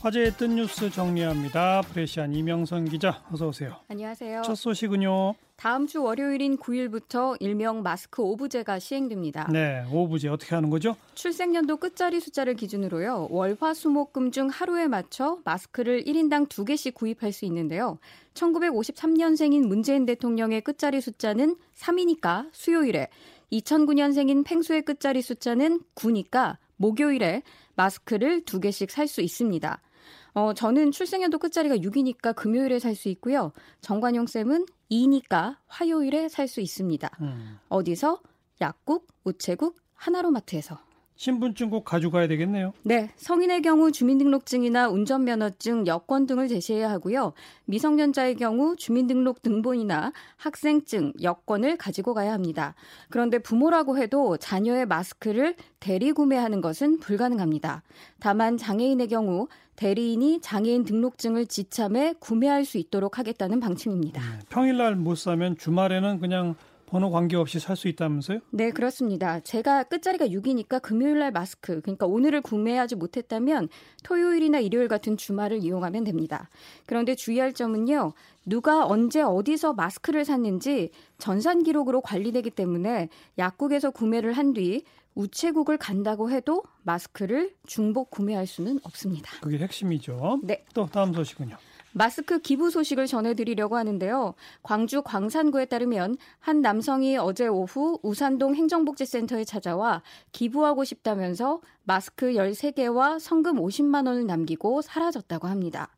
화제의 뜬 뉴스 정리합니다. 프레시안 이명선 기자 어서 오세요. 안녕하세요. 첫 소식은요. 다음 주 월요일인 9일부터 일명 마스크 오부제가 시행됩니다. 네, 오부제 어떻게 하는 거죠? 출생연도 끝자리 숫자를 기준으로요. 월화수목금 중 하루에 맞춰 마스크를 1인당 2개씩 구입할 수 있는데요. 1953년생인 문재인 대통령의 끝자리 숫자는 3이니까 수요일에 2009년생인 팽수의 끝자리 숫자는 9니까 목요일에 마스크를 2개씩 살 수 있습니다. 어, 저는 출생연도 끝자리가 6이니까 금요일에 살 수 있고요. 정관용 쌤은 2니까 화요일에 살 수 있습니다. 음. 어디서? 약국, 우체국, 하나로마트에서. 신분증 꼭 가져가야 되겠네요. 네. 성인의 경우 주민등록증이나 운전면허증, 여권 등을 제시해야 하고요. 미성년자의 경우 주민등록 등본이나 학생증, 여권을 가지고 가야 합니다. 그런데 부모라고 해도 자녀의 마스크를 대리 구매하는 것은 불가능합니다. 다만 장애인의 경우 대리인이 장애인 등록증을 지참해 구매할 수 있도록 하겠다는 방침입니다. 네, 평일날 못 사면 주말에는 그냥 번호 관계없이 살 수 있다면서요? 네, 그렇습니다. 제가 끝자리가 6이니까 금요일 날 마스크, 그러니까 오늘을 구매하지 못했다면 토요일이나 일요일 같은 주말을 이용하면 됩니다. 그런데 주의할 점은요. 누가 언제 어디서 마스크를 샀는지 전산 기록으로 관리되기 때문에 약국에서 구매를 한 뒤 우체국을 간다고 해도 마스크를 중복 구매할 수는 없습니다. 그게 핵심이죠. 네. 또 다음 소식은요. 마스크 기부 소식을 전해드리려고 하는데요. 광주 광산구에 따르면 한 남성이 어제 오후 우산동 행정복지센터에 찾아와 기부하고 싶다면서 마스크 13개와 성금 50만 원을 남기고 사라졌다고 합니다.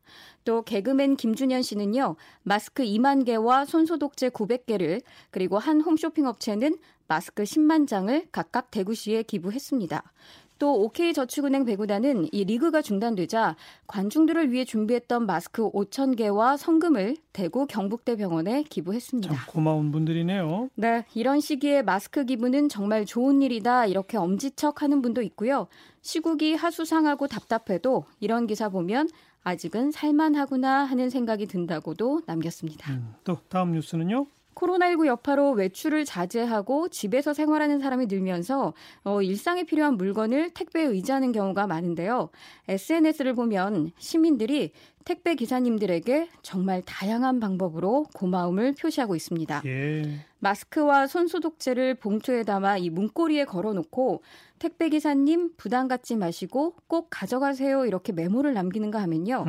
또 개그맨 김준현 씨는요. 마스크 2만 개와 손소독제 900개를 그리고 한 홈쇼핑 업체는 마스크 10만 장을 각각 대구시에 기부했습니다. 또 OK저축은행 배구단은 이 리그가 중단되자 관중들을 위해 준비했던 마스크 5천 개와 성금을 대구 경북대 병원에 기부했습니다. 참 고마운 분들이네요. 네, 이런 시기에 마스크 기부는 정말 좋은 일이다 이렇게 엄지척하는 분도 있고요. 시국이 하수상하고 답답해도 이런 기사 보면 아직은 살만하구나 하는 생각이 든다고도 남겼습니다. 음, 또 다음 뉴스는요? 코로나19 여파로 외출을 자제하고 집에서 생활하는 사람이 늘면서 어, 일상에 필요한 물건을 택배에 의지하는 경우가 많은데요. SNS를 보면 시민들이 택배 기사님들에게 정말 다양한 방법으로 고마움을 표시하고 있습니다. 예. 마스크와 손소독제를 봉투에 담아 이 문고리에 걸어놓고 택배 기사님 부담 갖지 마시고 꼭 가져가세요 이렇게 메모를 남기는가 하면요.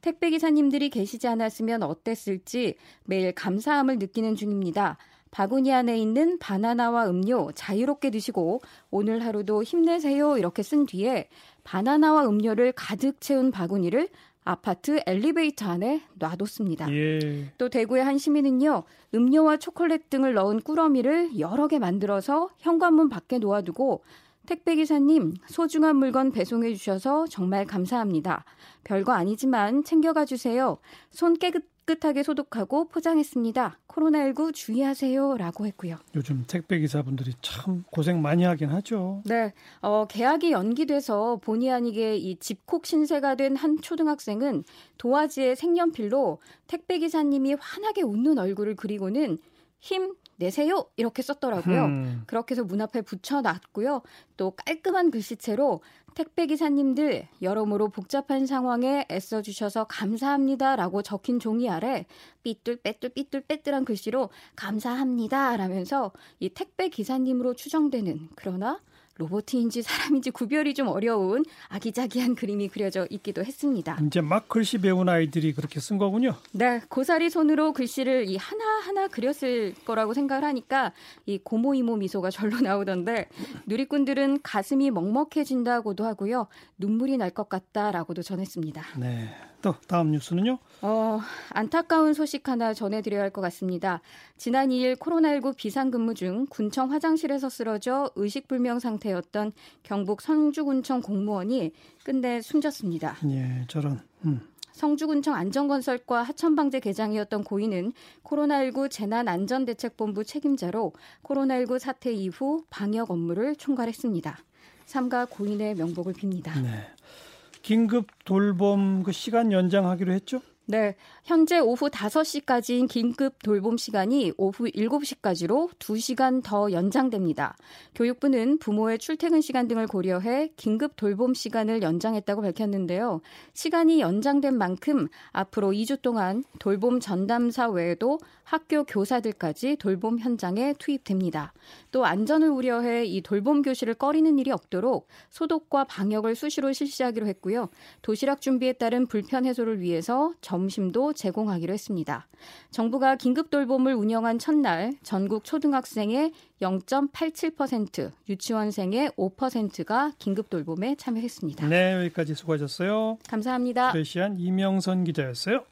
택배 기사님들이 계시지 않았으면 어땠을지 매일 감사함을 느끼는 중입니다. 바구니 안에 있는 바나나와 음료 자유롭게 드시고 오늘 하루도 힘내세요 이렇게 쓴 뒤에 바나나와 음료를 가득 채운 바구니를 아파트 엘리베이터 안에 놔뒀습니다. 예. 또 대구의 한 시민은요, 음료와 초콜릿 등을 넣은 꾸러미를 여러 개 만들어서 현관문 밖에 놓아두고 택배기사님, 소중한 물건 배송해 주셔서 정말 감사합니다. 별거 아니지만 챙겨가 주세요. 손 깨끗, 깨끗하게 소독하고 포장했습니다. 코로나19 주의하세요. 라고 했고요. 요즘 택배기사분들이 참 고생 많이 하긴 하죠. 네. 어, 계약이 연기돼서 본의 아니게 이 집콕 신세가 된 한 초등학생은 도화지에 색연필로 택배기사님이 환하게 웃는 얼굴을 그리고는 힘 내세요 이렇게 썼더라고요. 음. 그렇게 해서 문 앞에 붙여놨고요. 또 깔끔한 글씨체로 택배 기사님들 여러모로 복잡한 상황에 애써 주셔서 감사합니다라고 적힌 종이 아래 삐뚤 빼뚤 삐뚤 빼뚤한 글씨로 감사합니다라면서 이 택배 기사님으로 추정되는 그러나 로봇인지 사람인지 구별이 좀 어려운 아기자기한 그림이 그려져 있기도 했습니다. 이제 막 글씨 배운 아이들이 그렇게 쓴 거군요. 네, 고사리 손으로 글씨를 이 하나하나 그렸을 거라고 생각을 하니까 이 고모 이모 미소가 절로 나오던데 누리꾼들은 가슴이 먹먹해진다고도 하고요. 눈물이 날 것 같다라고도 전했습니다. 네. 또 다음 뉴스는요? 어, 안타까운 소식 하나 전해드려야 할 것 같습니다. 지난 2일 코로나19 비상근무 중 군청 화장실에서 쓰러져 의식불명 상태였던 경북 성주군청 공무원이 끝내 숨졌습니다. 예, 저런. 음. 성주군청 안전건설과 하천방제 계장이었던 고인은 코로나19 재난안전대책본부 책임자로 코로나19 사태 이후 방역 업무를 총괄했습니다. 삼가 고인의 명복을 빕니다. 네. 긴급 돌봄 그 시간 연장하기로 했죠? 네, 현재 오후 5시까지인 긴급 돌봄 시간이 오후 7시까지로 2시간 더 연장됩니다. 교육부는 부모의 출퇴근 시간 등을 고려해 긴급 돌봄 시간을 연장했다고 밝혔는데요. 시간이 연장된 만큼 앞으로 2주 동안 돌봄 전담사 외에도 학교 교사들까지 돌봄 현장에 투입됩니다. 또 안전을 우려해 이 돌봄 교실을 꺼리는 일이 없도록 소독과 방역을 수시로 실시하기로 했고요. 도시락 준비에 따른 불편 해소를 위해서 점 심도 제공하기로 했습니다. 정부가 긴급 돌봄을 운영한 첫날 전국 초등학생의 0.87%, 유치원생의 5%가 긴급 돌봄에 참여했습니다. 네, 여기까지 수고하셨어요. 감사합니다. 프레시안 이명선 기자였어요.